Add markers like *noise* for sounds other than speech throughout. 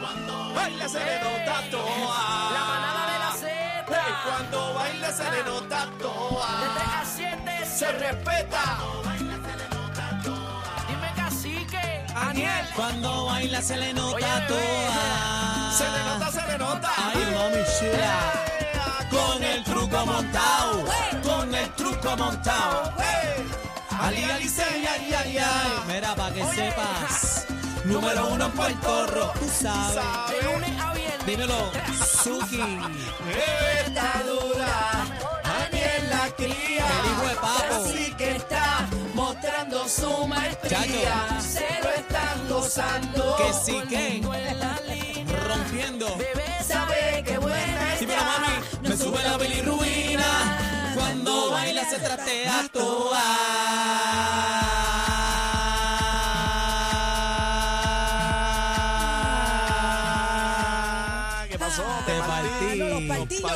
Cuando baila se le nota toa. La manada de la Hey, Z. cuando baila se le nota De 3 toa. a 7 Se respeta. Dime cacique. Aniel. Cuando baila se le nota Oye, toda. Se le nota, se le nota. Ay, mami chula. Con el truco montado. Con el truco montado. Ali, ali, ay, ay, ay. Mira, pa' que sepas. Número uno en Puerto Rico. Tú sabes. De lunes a viernes. Dímelo, Suki. Está dura. La cría. El hijo de papo. Así que está mostrando su maestría. Chacho. Se lo están gozando. Que sí que. Rompiendo. Bebé Sabe que buena Sí, está. mami, me sube la bilirruina. Cuando baila se tratea toda.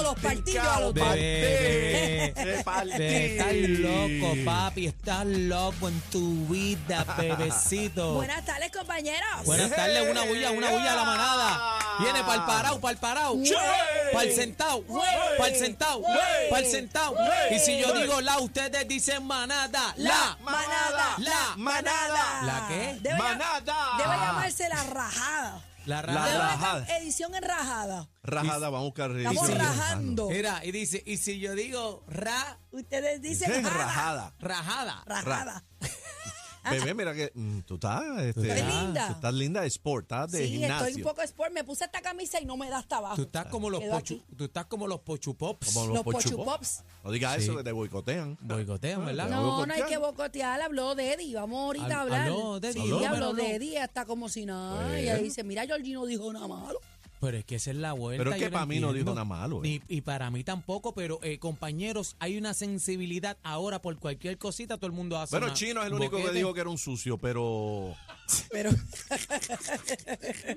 Partidos, los partidos a los bebé, *laughs* estás loco, papi, estás loco en tu vida, bebecito. Buenas tardes, compañeros. Buenas tardes, una bulla, una bulla a la manada. Viene pa'l parao, pa'l parao, pa'l sentao, pa'l sentao, pa'l sentao. Y si yo digo la, ustedes dicen manada, la, Manada. la, Manada. ¿La qué? Manada. debe llamarse la rajada. La rajada. edición en rajada. Rajada, vamos a buscar Estamos rajando. Mira, y dice, y si yo digo ra, Ustedes dicen Es jada. rajada. rajada. Rajada. Bebé, mira que mm, tú estás, este, estás tú linda. estás linda de sport, estás de Sí, gimnasio. estoy un poco sport. Me puse esta camisa y no me da hasta abajo. Tú estás como los Quedó pochu, aquí. tú estás como los pochupops. Como Los pochu Pochu pop. Pops. No digas Sí. eso que te boicotean. Boicotean, ¿verdad? No, No, hay que boicotear. Habló de Eddie. Vamos ahorita a Hab- hablar. habló de Eddie, Sí, habló pero de. Eddie. Está como si nada. Pues. Y ahí dice, mira, Georgie no dijo nada malo. Pero es que esa es la vuelta. Pero es que para mí no dijo nada malo, eh. Ni- y para mí tampoco, pero eh, compañeros, hay una sensibilidad ahora por cualquier cosita, todo el mundo hace Bueno, una Chino es el único que dijo que era un sucio, pero Pero. *laughs*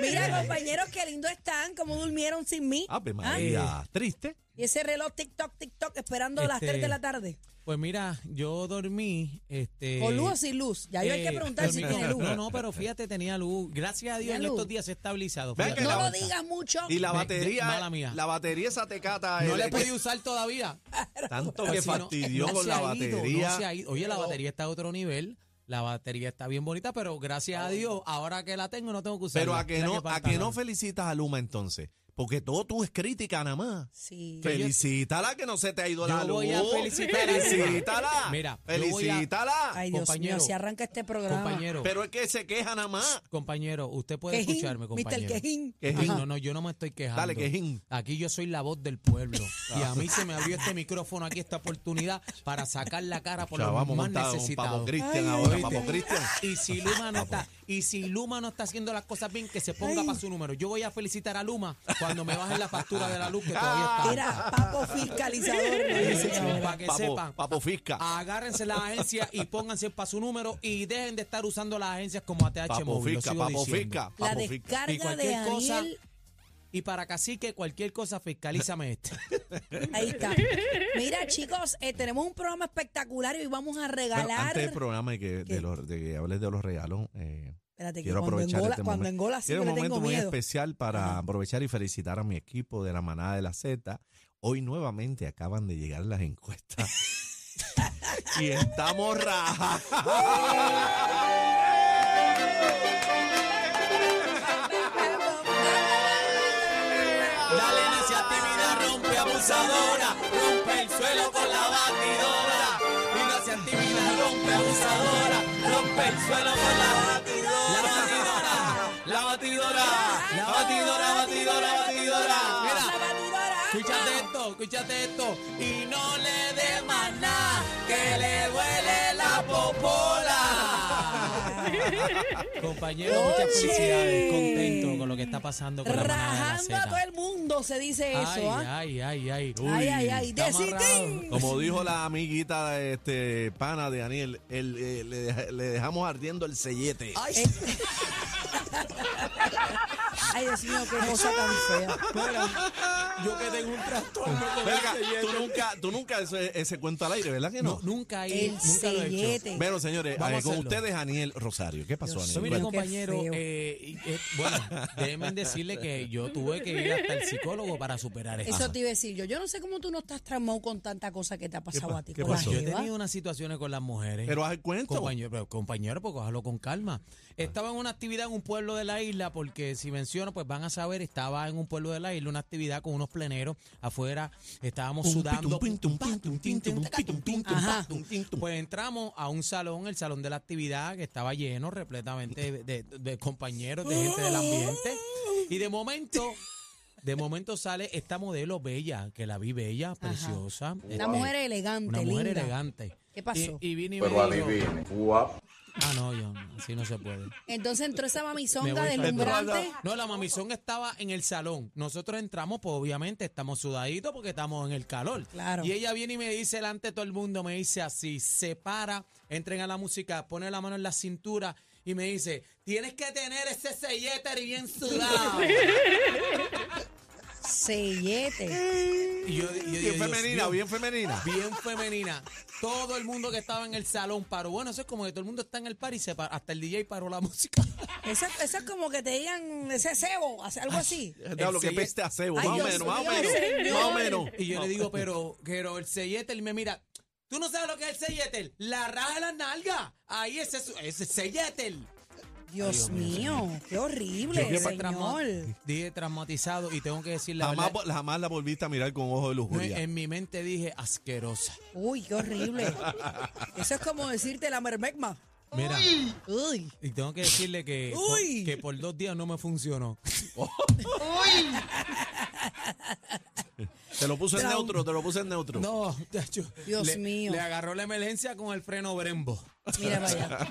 Mira, compañeros, qué lindo están. Cómo durmieron sin mí. Ave ¿Ah? María, triste. Y ese reloj TikTok, TikTok, esperando las Este, 3 de la tarde. Pues mira, yo dormí, este... ¿Con luz o sin luz? Ya yo hay que eh, preguntar si tiene luz. No, no, pero fíjate, tenía luz. Gracias a Dios ¿Tenía en luz? estos días se ha estabilizado. Que No lo digas mucho. Y la batería, mala mía. la batería esa tecata, No la he podido usar todavía. tanto que no, fastidió no con la ido, batería. no. Oye, la batería está a otro nivel. La batería está bien bonita, pero gracias a Dios, ahora que la tengo, no tengo que usarla. Pero a que no, a que no felicitas a Luma entonces, porque todo tú es crítica nada más. Sí. Felicítala que no se te ha ido Yo la luz. voy a felicitar. Felicítala. Mira, voy a- felicítala. Ay, Dios compañero. mío, si arranca este programa. Compañero, Pero es que se queja nada más. compañero, usted puede Quejín, escucharme, Mr. compañero. Quejín. Quejín. No, no, yo no me estoy quejando. Dale, quejín. Aquí yo soy la voz del pueblo. y a mí se me abrió este micrófono aquí, esta oportunidad, para sacar la cara por O sea, los vamos más montado necesitados. Cristian ahora, ay. Cristian. Y si Luma no está, y si Luma no está haciendo las cosas bien, que se ponga Ay. para su número. Yo voy a felicitar a Luma cuando me bajen la factura de la luz que todavía está. Era papo fiscalizador. me para que Papo, sepan. Papo Fisca. Agárrense las agencias y pónganse para su número y dejen de estar usando las agencias como ATH Papo Móvil. lo Fisca, sigo Papo diciendo. Fisca, La Papo Fisca. Y descarga de cualquier cosa, Daniel. y para cacique, cualquier cosa, fiscalízame este. *laughs* Ahí está. Mira, chicos, eh, tenemos un programa espectacular y hoy vamos a Bueno, regalar. antes del programa y que, ¿Qué? de, los, de que hables de los regalos, eh, Espérate, que quiero cuando aprovechar engola, este cuando momento. engola sí Quiero que un le tengo momento muy miedo. especial para Ajá. aprovechar y felicitar a mi equipo de la manada de la Z. Hoy nuevamente acaban de llegar las encuestas. *laughs* y estamos rajados. Dale necia tímida, rompe abusadora, rompe el suelo con la batidora. No seas tímida, rompe abusadora, rompe el suelo con la batidora. Batidora, batidora, batidora. Mira, batidora. escúchate esto, escúchate esto. Y no le dé más nada, que le duele la popola. *laughs* Compañero, muchas felicidades, contento con lo que está pasando con la manada de la Rajando a todo el mundo se dice eso, Ay, ¿ah? ay, ay, ay. Ay, ay, ay. está Decitín. amarrado. Como dijo la amiguita de este pana de Daniel, el, eh, le, deja- le dejamos ardiendo el sellete. Eh. *laughs* Ay, Dios mío, qué cosa tan fea. yo que tengo un trastorno con Ven el acá, sellete. tú nunca, tú nunca ese, ese cuento al aire, ¿verdad que no? No, nunca he, El nunca lo he hecho. sellete. Bueno, señores, Vamos eh, a con hacerlo. ustedes, Aniel Rosario. ¿Qué pasó, Aniel? Pues mire, Bueno, qué compañero, feo. eh, y, eh, bueno, déjenme decirle que yo tuve que ir hasta el psicólogo para superar esto. Eso te iba a decir yo. Yo no sé cómo tú no estás traumado con tanta cosa que te ha pasado pa- a ti. qué con la pasó? Yo he jeva. tenido unas situaciones con las mujeres. Pero haz el cuento. Compañero, pero, compañero, pues cójalo con calma. Estaba en una actividad en un pueblo de la isla, porque si menciono, pues van a saber, estaba en un pueblo de la isla, una actividad con unos pleneros afuera, estábamos sudando. Pues entramos a un salón, el salón de la actividad, que estaba lleno repletamente de, de- de compañeros, de gente del ambiente. Y de momento, de momento sale esta modelo bella, que la vi bella, preciosa. Una este, mujer elegante, una mujer linda. elegante. ¿Qué pasó? Y, y vine y Pero me dijo, adivine. Guap. Ah, no, yo, así no se puede. Entonces entró esa Me mamizonga voy deslumbrante. No, la mamizón estaba en el salón. Nosotros entramos, pues obviamente estamos sudaditos porque estamos en el calor. Claro. Y ella viene y me dice delante de todo el mundo, me dice así, se para, entren a la música, pone la mano en la cintura y me dice, tienes que tener ese sellete bien sudado. *laughs* Sellete. y yo, y yo digo, Bien Dios femenina, mío, bien femenina. bien femenina. Todo el mundo que estaba en el salón paró. Bueno, eso es como que todo el mundo está en el par y se para, hasta el DJ paró la *laughs* música. Eso, eso es como que te digan ese cebo, hace- algo así. Diablo, que sellete- peste a cebo. Ay, Más o Dios menos, más o mío, menos. señor. Más o menos. Y yo le digo, pero, pero el sellete, él me mira, ¿tú no sabes lo que es el sellete? La raja de las nalgas. Ahí ese es ese es sellete. Dios mío, qué horrible, Yo señor. Dije traumatizado y tengo que decir la Jamás, verdad. jamás la volviste a mirar con ojos de no, lujuria. en mi mente dije asquerosa. Uy, qué horrible. *laughs* Eso es como decirte la mermegma. Mira, Uy. y tengo que decirle que, Uy. por, que por dos días no me funcionó. *laughs* Te lo puse en neutro, te lo puse en neutro. No, *laughs* tacho, Dios le- mío. Le agarró la emergencia con el freno Brembo. Mira para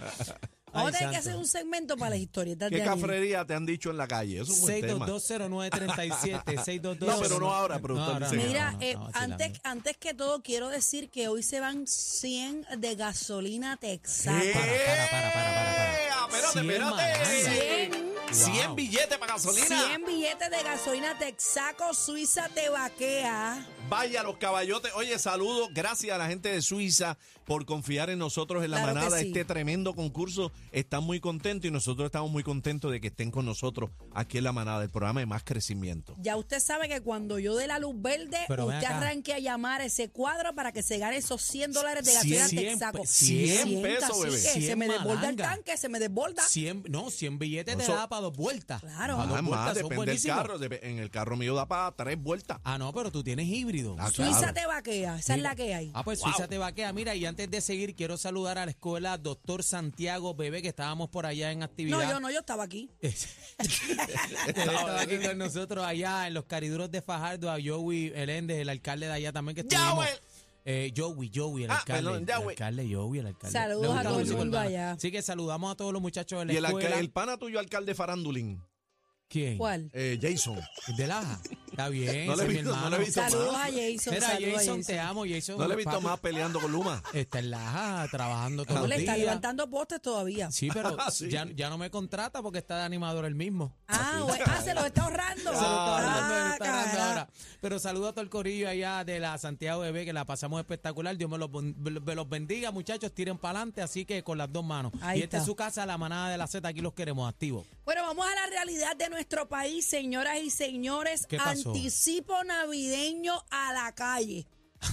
allá. Vamos a Ay, tener que hacer un segmento para las historietas ¿Qué de cafrería te han dicho en la calle? Eso es un buen tema. 6220937, 622 *laughs* No, pero no ahora, pero usted dice Mira, eh, no, antes, antes que todo quiero decir que hoy se van 100 de gasolina texana. ¿Qué? Para, para, para, para, para. Espérate, Cien espérate. malanga. 100 Wow. billetes para gasolina. 100 billetes de gasolina Texaco Suiza te vaquea. Vaya los caballotes. Oye, saludos. Gracias a la gente de Suiza por confiar en nosotros en la Claro manada. sí. Este tremendo concurso. Están muy contentos y nosotros estamos muy contentos de que estén con nosotros aquí en la manada, el programa de más crecimiento. Ya usted sabe que cuando yo dé la luz verde, Pero usted arranque a llamar ese cuadro para que se gane esos 100 dólares de gasolina Texaco. pe- cien pesos, cacique, bebé. Se Cien me desborda el tanque, se me desborda. 100, no, 100 billetes te Eso- da para dos vueltas. Claro. Para dos Además, vueltas, depende del carro. En el carro mío da para tres vueltas. Ah, no, pero tú tienes híbrido. Ah, Suiza te vaquea, esa es la que hay. Ah, pues Suiza te vaquea. Mira, y antes de seguir, quiero saludar a la escuela Doctor Santiago Bebé, que estábamos por allá en actividad. No, yo no, yo estaba aquí. *laughs* Estaba aquí con nosotros allá en los cariduros de Fajardo, a Joey Eléndez, el alcalde de allá también que estuvimos. Joey. Eh, Joey, Joey, el Ah, alcalde. perdón, el alcalde, Joey, el alcalde. Saludos a todo el mundo allá. Así que saludamos a todos los muchachos de la Y el, escuela. el pana tuyo, alcalde Farandulín, ¿Quién? ¿Cuál? eh, Jason. De Laja. Está bien, No le he mi visto- no le he hermano. visto Saludos más. a Jason. Mira, saludos a Jason, Jason. te amo, Jason. No le he visto papi. más peleando con Luma. Está en Laja, trabajando todos No los le está levantando postes todavía. Sí, pero *laughs* Sí. Ya, ya no me contrata porque está de animador el mismo. Ah, güey, ah, se lo está ahorrando. Se lo está hablando, se lo Ah, está ahora. Pero saludo a todo el corillo allá de la Santiago Bebé, que la pasamos espectacular. Dios me los, me los bendiga, muchachos. Tiren para adelante, así que con las dos manos. Ahí y esta es su casa, la manada de la Z. Aquí los queremos activos. Bueno, vamos a la realidad de nuestro país, señoras y señores. ¿Qué pasó? Anticipo navideño a la calle.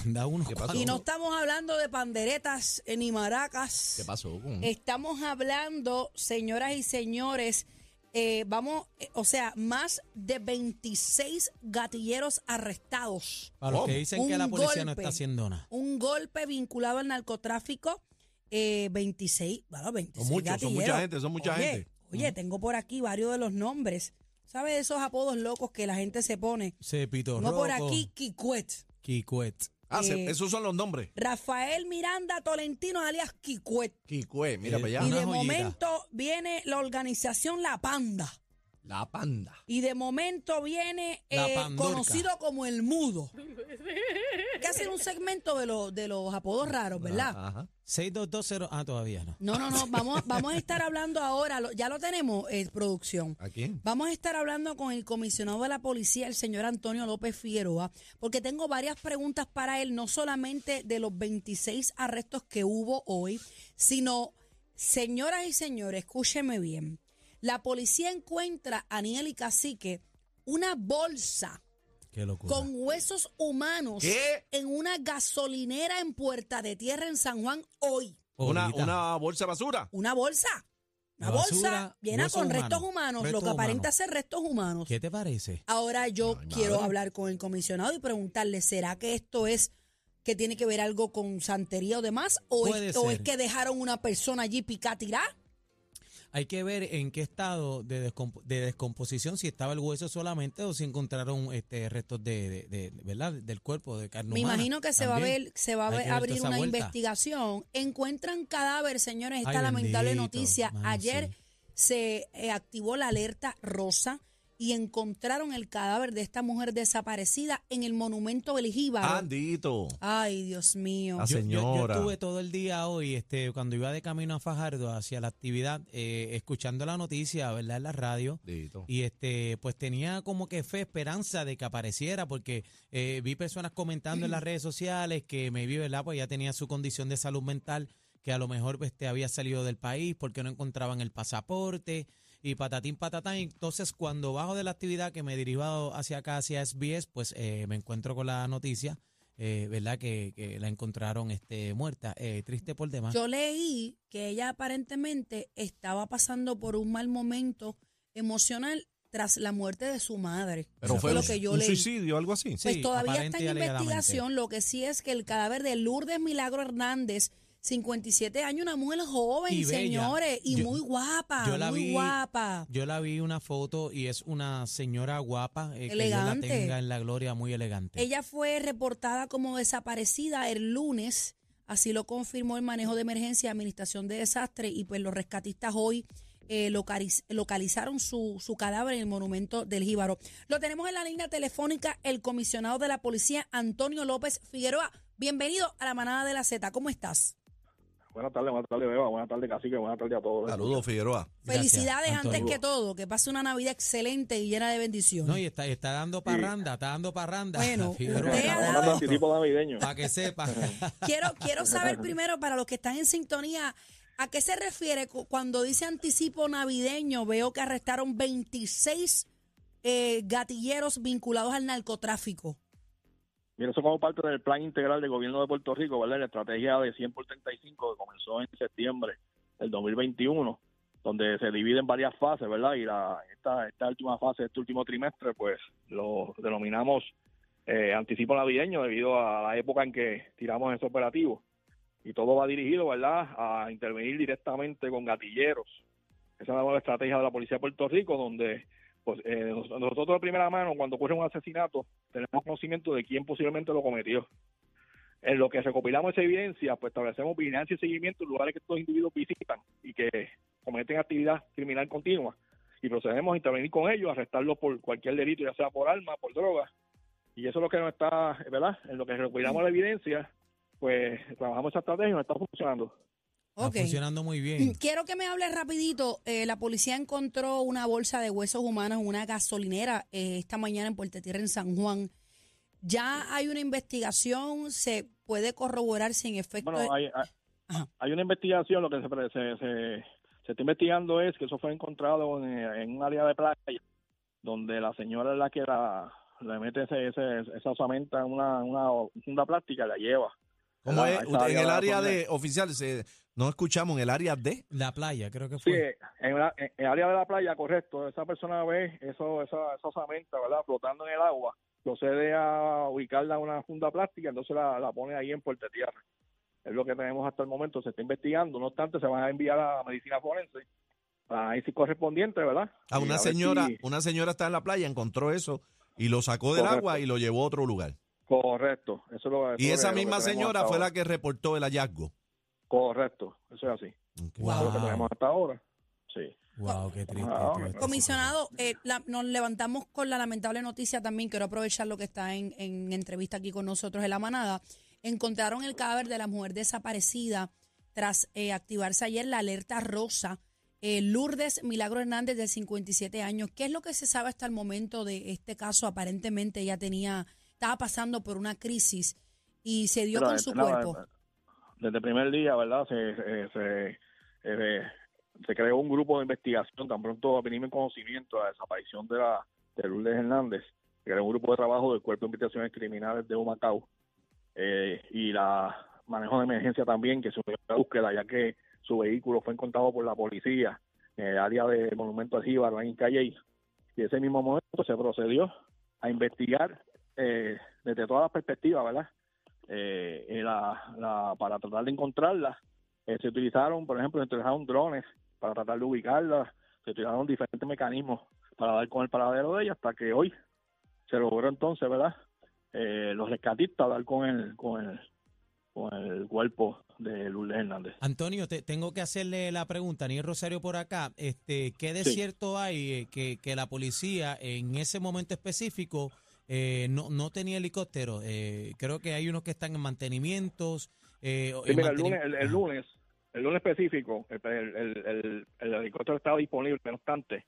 Anda uno. ¿Qué pasó? cuantos. Y no estamos hablando de panderetas eh, ni maracas. ¿Qué pasó? Estamos hablando, señoras y señores, eh, vamos, eh, o sea, más de 26 gatilleros arrestados. Para los que dicen que la policía no está haciendo nada. Un golpe vinculado al narcotráfico, eh, 26, bueno, 26 Son muchos, son mucha gatilleros. gente, son mucha Oye, gente. Oye, tengo por aquí varios de los nombres. ¿Sabes de esos apodos locos que la gente se pone? Cepito No por aquí, Kikwet. Kikwet. Ah, eh, esos son los nombres. Rafael Miranda Tolentino, alias Kikwet. Kikue, mira para Y allá. Una de joyita. momento viene la organización La Panda. La panda. Y de momento viene eh, conocido como el mudo. que hacer un segmento de, los de los apodos raros, ¿verdad? Ajá. 6220. Ah, todavía no. No, no, no. Vamos, vamos a estar hablando ahora. lo- ya lo tenemos, eh, producción. ¿A quién? Vamos a estar hablando con el comisionado de la policía, el señor Antonio López Figueroa, porque tengo varias preguntas para él, no solamente de los 26 arrestos que hubo hoy, sino, señoras y señores, escúcheme bien. La policía encuentra a Aniel y Cacique una bolsa Qué locura. con huesos humanos ¿Qué? en una gasolinera en Puerta de Tierra en San Juan hoy. Una, Ahorita. una bolsa de basura. Una bolsa. Una basura, bolsa llena huesos con restos humanos, lo restos que aparenta humanos. ser restos humanos. ¿Qué te parece? Ahora yo Ay, quiero madre. hablar con el comisionado y preguntarle, ¿será que esto es que tiene que ver algo con santería o demás? ¿O, Puede es, o es ser. que dejaron una persona allí picar tirar? Hay que ver en qué estado de, descomp- de descomposición, si estaba el hueso solamente o si encontraron este restos de, de- de- de- ¿verdad? del cuerpo, de carne Me humana imagino que se va a ver, se va a ver- abrir una vuelta. investigación. Encuentran cadáver, señores, esta Ay, lamentable bendito, noticia. Ayer sí. se eh, activó la alerta rosa y encontraron el cadáver de esta mujer desaparecida en el monumento del Jíbaro. Andito. Ay, Dios mío. Ah, Yo, yo- yo señora. estuve todo el día hoy, este, cuando iba de camino a Fajardo hacia la actividad, eh, escuchando la noticia, ¿verdad? En la radio. Andito. Y este, pues tenía como que fe, esperanza de que apareciera, porque eh, vi personas comentando en las *clears throat* redes sociales que me vi, ¿verdad? Pues ya tenía su condición de salud mental, que a lo mejor este, había salido del país porque no encontraban el pasaporte y patatín patatán. Entonces, cuando bajo de la actividad que me dirijo hacia acá, hacia SBS, pues eh, me encuentro con la noticia, eh, ¿verdad? Que, que la encontraron este, muerta. Eh, triste por demás. Yo leí que ella aparentemente estaba pasando por un mal momento emocional tras la muerte de su madre. Pero fue lo un, que yo un leí. suicidio, algo así. Sí, Pues todavía está en investigación. Lo que sí es que el cadáver de Lourdes Milagro Hernández, 57 años, una mujer joven, Y señores, y Yo- muy guapa, yo la muy vi- guapa. Yo la vi una foto y es una señora guapa, eh, que Dios la Elegante. tenga en la gloria, muy elegante. Ella fue reportada como desaparecida el lunes, así lo confirmó el manejo de emergencia, administración de desastre, y pues los rescatistas hoy eh, localiz- localizaron su, su cadáver en el monumento del Jíbaro. Lo tenemos en la línea telefónica el comisionado de la policía, Antonio López Figueroa. Bienvenido a la manada de la Z. ¿Cómo estás? Buenas tardes, buenas tardes, Beba. Buenas tardes, Cacique. Buenas tardes a todos. Saludos, Figueroa. Gracias, Felicidades antes que todo. Que pase una Navidad excelente y llena de bendiciones. No, y está, está dando parranda, está dando parranda. Bueno, *laughs* Figueroa. usted ha dado- anticipo navideño. Para que sepa. *laughs* Quiero, quiero saber primero, para los que están en sintonía, ¿a qué se refiere cu- cuando dice anticipo navideño? Veo que arrestaron 26 eh, gatilleros vinculados al narcotráfico. Mira, eso como parte del plan integral del gobierno de Puerto Rico, ¿verdad? La estrategia de 100 por 35 que comenzó en septiembre del 2021, donde se divide en varias fases, ¿verdad? Y la, esta, esta última fase, este último trimestre, pues lo denominamos eh, anticipo navideño debido a la época en que tiramos ese operativo. Y todo va dirigido, ¿verdad?, a intervenir directamente con gatilleros. Esa es la nueva estrategia de la Policía de Puerto Rico, donde pues eh, nos- nosotros de primera mano, cuando ocurre un asesinato, tenemos conocimiento de quién posiblemente lo cometió. En lo que recopilamos esa evidencia, pues establecemos vigilancia y seguimiento en lugares que estos individuos visitan y que cometen actividad criminal continua. Y procedemos a intervenir con ellos, arrestarlos por cualquier delito, ya sea por arma, por droga. Y eso es lo que nos está, ¿verdad? En lo que recopilamos la evidencia, pues trabajamos esa estrategia y nos está funcionando. Está funcionando muy bien. *clears throat* Quiero que me hable rapidito. Eh, la policía encontró una bolsa de huesos humanos en una gasolinera eh, esta mañana en Puerto Tierra, en San Juan. Ya hay una investigación, se puede corroborar si en efecto... Bueno, hay, hay, Ajá. hay una investigación, lo que se, se, se, se está investigando es que eso fue encontrado en, en un área de playa, donde la señora es la que la, le mete ese, ese, esa osamenta en una, una funda plástica y la lleva. ¿Cómo Ah, es? en el la área de oficial, se- no escuchamos, en el área de. La playa, creo que Sí, fue. en, la- en el área de la playa, correcto. Esa persona ve eso, esa, esa osamenta, ¿verdad? Flotando en el agua. Procede a ubicarla en una funda plástica, entonces la, la pone ahí en Puerto Tierra. Es lo que tenemos hasta el momento. Se está investigando. No obstante, se van a enviar a medicina forense, a análisis correspondiente, ¿verdad? A Y una señora, si- una señora está en la playa, encontró eso y lo sacó del Correcto. agua y lo llevó a otro lugar. Correcto. Eso es lo, eso Y es esa misma señora fue ahora. la que reportó el hallazgo. Correcto. Eso es así. Wow. Eso es lo que tenemos hasta ahora. Sí. Wow, qué triste. Ah. Comisionado, eh, la- nos levantamos con la lamentable noticia también, quiero aprovechar lo que está en, en entrevista aquí con nosotros en la manada. Encontraron el cadáver de la mujer desaparecida tras eh, activarse ayer la alerta rosa. Eh, Lourdes Milagro Hernández, de 57 años. ¿Qué es lo que se sabe hasta el momento de este caso? Aparentemente ella tenía, estaba pasando por una crisis y se dio con su cuerpo. Desde el primer día, ¿verdad? Se, se, se, eh, se creó un grupo de investigación. Tan pronto venimos en conocimiento de la desaparición de, la, de Lourdes Hernández. Se creó un grupo de trabajo del Cuerpo de Investigaciones Criminales de Humacao. Eh, y la manejo de emergencia también, que se unió a la búsqueda, ya que su vehículo fue encontrado por la policía en el área del Monumento al Jíbaro, en Calle. Y ese mismo momento se procedió a investigar eh, desde todas las perspectivas, ¿verdad? eh, eh, la, la- para tratar de encontrarla. Eh, se utilizaron, por ejemplo, se utilizaron drones para tratar de ubicarla, se utilizaron diferentes mecanismos para dar con el paradero de ella hasta que hoy se logró entonces, ¿verdad? Eh, los rescatistas dar con el, con el, con el cuerpo de Lourdes Hernández. Antonio, te, tengo que hacerle la pregunta, Aniel Rosario por acá, este, ¿qué de Sí. cierto hay que, que la policía en ese momento específico eh, no, no tenía helicóptero? Eh, creo que hay unos que están en mantenimientos. Eh, Sí, en mira, el lunes, el, el lunes, el lunes específico, el, el, el- el- el helicóptero estaba disponible, no obstante,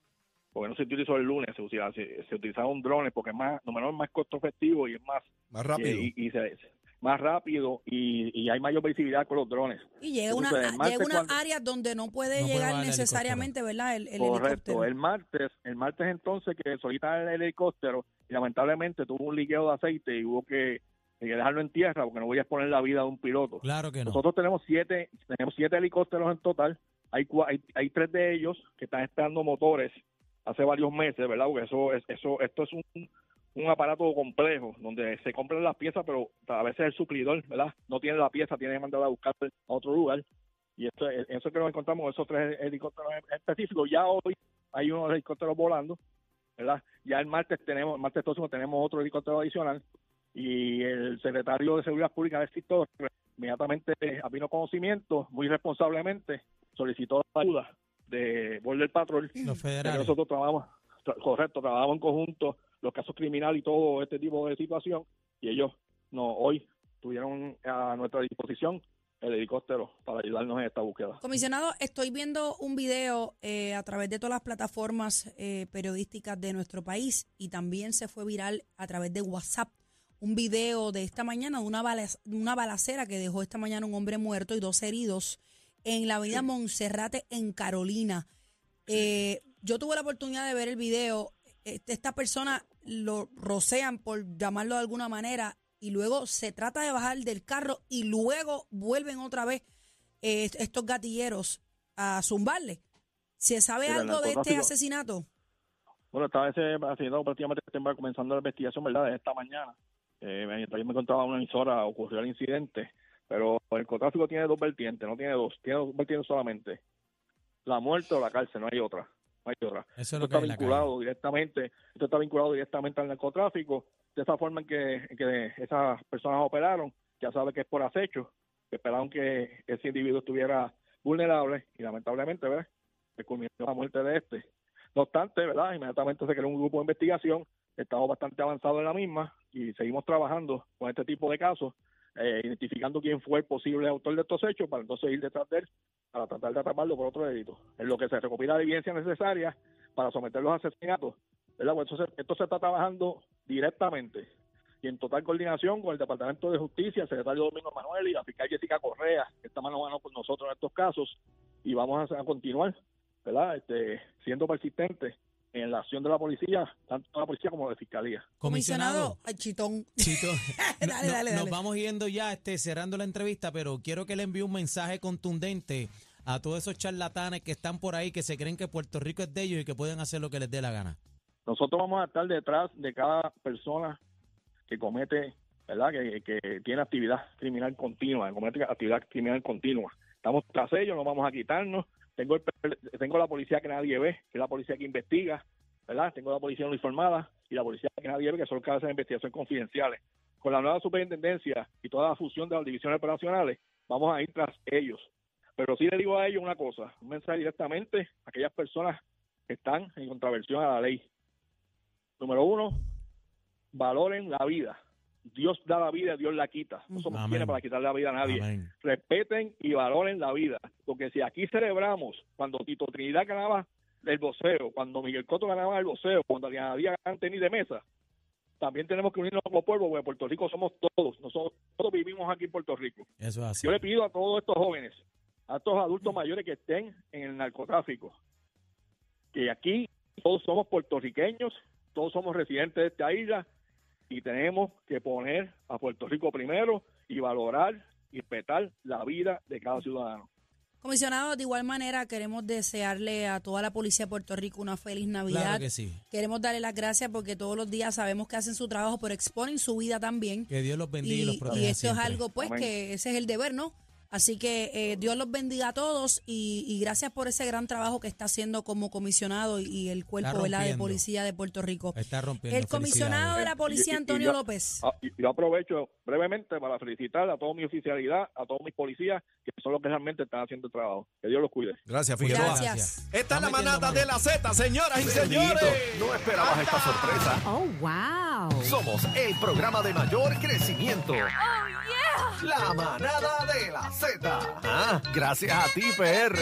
porque no se utilizó el lunes, se, utiliza- se, se utilizaron drones porque es más, número uno, es más costo efectivo y es más Más rápido. y, y se- más rápido y, y hay mayor visibilidad con los drones. Y llega una, martes llega una cuando- área donde no puede No llegar necesariamente, ¿verdad? El, el Correcto. helicóptero. El martes, el martes entonces que solicitan el helicóptero y lamentablemente tuvo un liqueo de aceite y hubo que, que dejarlo en tierra porque no voy a exponer la vida de un piloto. Claro que no. Nosotros tenemos siete, tenemos siete helicópteros en total. Hay, cua- hay, hay tres de ellos que están esperando motores hace varios meses, ¿verdad? Porque eso es, eso, esto es un, un aparato complejo donde se compran las piezas, pero a veces el suplidor, ¿verdad? No tiene la pieza, tiene que mandarla a buscar a otro lugar. Y esto, eso que nos encontramos, esos tres helicópteros específicos, ya hoy hay unos helicópteros volando, ¿verdad? Ya el martes tenemos, el martes próximo tenemos otro helicóptero adicional y el secretario de Seguridad Pública del sector inmediatamente vino conocimiento, muy responsablemente solicitó la ayuda de Border Patrol, Los federales. nosotros trabajamos, tra- correcto, trabajamos en conjunto los casos criminales y todo este tipo de situación y ellos no hoy tuvieron a nuestra disposición el helicóptero para ayudarnos en esta búsqueda. Comisionado, estoy viendo un video eh, a través de todas las plataformas eh, periodísticas de nuestro país y también se fue viral a través de WhatsApp un video de esta mañana de una, bala- una balacera que dejó esta mañana un hombre muerto y dos heridos en la avenida Monserrate en Carolina. Eh, yo tuve la oportunidad de ver el video. Este- Esta persona lo rocean, por llamarlo de alguna manera, y luego se trata de bajar del carro y luego vuelven otra vez eh, estos gatilleros a zumbarle. ¿Se sabe algo de este asesinato? Bueno, estaba ese haciendo prácticamente estaba comenzando la investigación, ¿verdad? De esta mañana. Eh, mientras yo me encontraba en una emisora, ocurrió el incidente. Pero el narcotráfico tiene dos vertientes, no tiene dos, tiene dos vertientes solamente. La muerte o la cárcel, no hay otra. Eso es Esto lo que está vinculado directamente, esto está vinculado directamente al narcotráfico, de esa forma en que, en que esas personas operaron, ya sabe que es por acecho, que esperaron que ese individuo estuviera vulnerable y lamentablemente, ¿verdad? Se culminó la muerte de este. No obstante, ¿verdad? Inmediatamente se creó un grupo de investigación, estamos bastante avanzados en la misma y seguimos trabajando con este tipo de casos, eh, identificando quién fue el posible autor de estos hechos para entonces ir detrás de él para tratar de atraparlo por otro delito. En lo que se recopila la evidencia necesaria para someter los asesinatos, ¿verdad? Pues esto, se, está trabajando directamente y en total coordinación con el Departamento de Justicia, el secretario Domingo Manuel y la fiscal Jessica Correa, que está mano a mano con nosotros en estos casos, y vamos a, a continuar, ¿verdad? Este, siendo persistentes en la acción de la policía, tanto de la policía como de la fiscalía. Comisionado. Ay, chitón. Chito, no- *laughs* Dale, no- dale, nos vamos yendo ya, este, cerrando la entrevista, pero quiero que le envíe un mensaje contundente a todos esos charlatanes que están por ahí, que se creen que Puerto Rico es de ellos y que pueden hacer lo que les dé la gana. Nosotros vamos a estar detrás de cada persona que comete, ¿verdad? Que, que tiene actividad criminal continua, que comete actividad criminal continua. Estamos tras ellos, no vamos a quitarnos. Tengo el, tengo la policía que nadie ve, que es la policía que investiga, ¿verdad? Tengo la policía uniformada y la policía que nadie ve, que son los que hacen investigaciones confidenciales. Con la nueva superintendencia y toda la fusión de las divisiones operacionales, vamos a ir tras ellos Pero sí le digo a ellos una cosa, un mensaje directamente a aquellas personas que están en contraversión a la ley. Número uno, valoren la vida. Dios da la vida, Dios la quita. No somos quienes para quitarle la vida a nadie. Amén. Respeten y valoren la vida. Porque si aquí celebramos cuando Tito Trinidad ganaba el boxeo, cuando Miguel Cotto ganaba el boxeo, cuando ganaba tenis de mesa, también tenemos que unirnos como pueblo, porque Puerto Rico somos todos. Nosotros todos vivimos aquí en Puerto Rico. Eso es así. Yo le pido a todos estos jóvenes, a estos adultos mayores que estén en el narcotráfico, que aquí todos somos puertorriqueños, todos somos residentes de esta isla y tenemos que poner a Puerto Rico primero y valorar y respetar la vida de cada ciudadano. Comisionado, de igual manera queremos desearle a toda la policía de Puerto Rico una feliz Navidad. Claro que sí. Queremos darle las gracias porque todos los días sabemos que hacen su trabajo, pero exponen su vida también. Que Dios los bendiga y, Y, los y proteja esto es siempre. algo, pues, Amén. que ese es el deber, ¿no? Así que eh, Dios los bendiga a todos y, y gracias por ese gran trabajo que está haciendo como comisionado y, y el cuerpo de policía de Puerto Rico. Está rompiendo. El comisionado de la policía, y- y Antonio yo- López. Yo aprovecho brevemente para felicitar a toda mi oficialidad, a todos mis policías, que son los que realmente están haciendo el trabajo. Que Dios los cuide. Gracias, Figueroa. Gracias. Esta es la manada de la Z, señoras y señores. No esperabas esta sorpresa. Oh, wow. Somos el programa de mayor crecimiento. La manada de la Ah, gracias a ti, PR.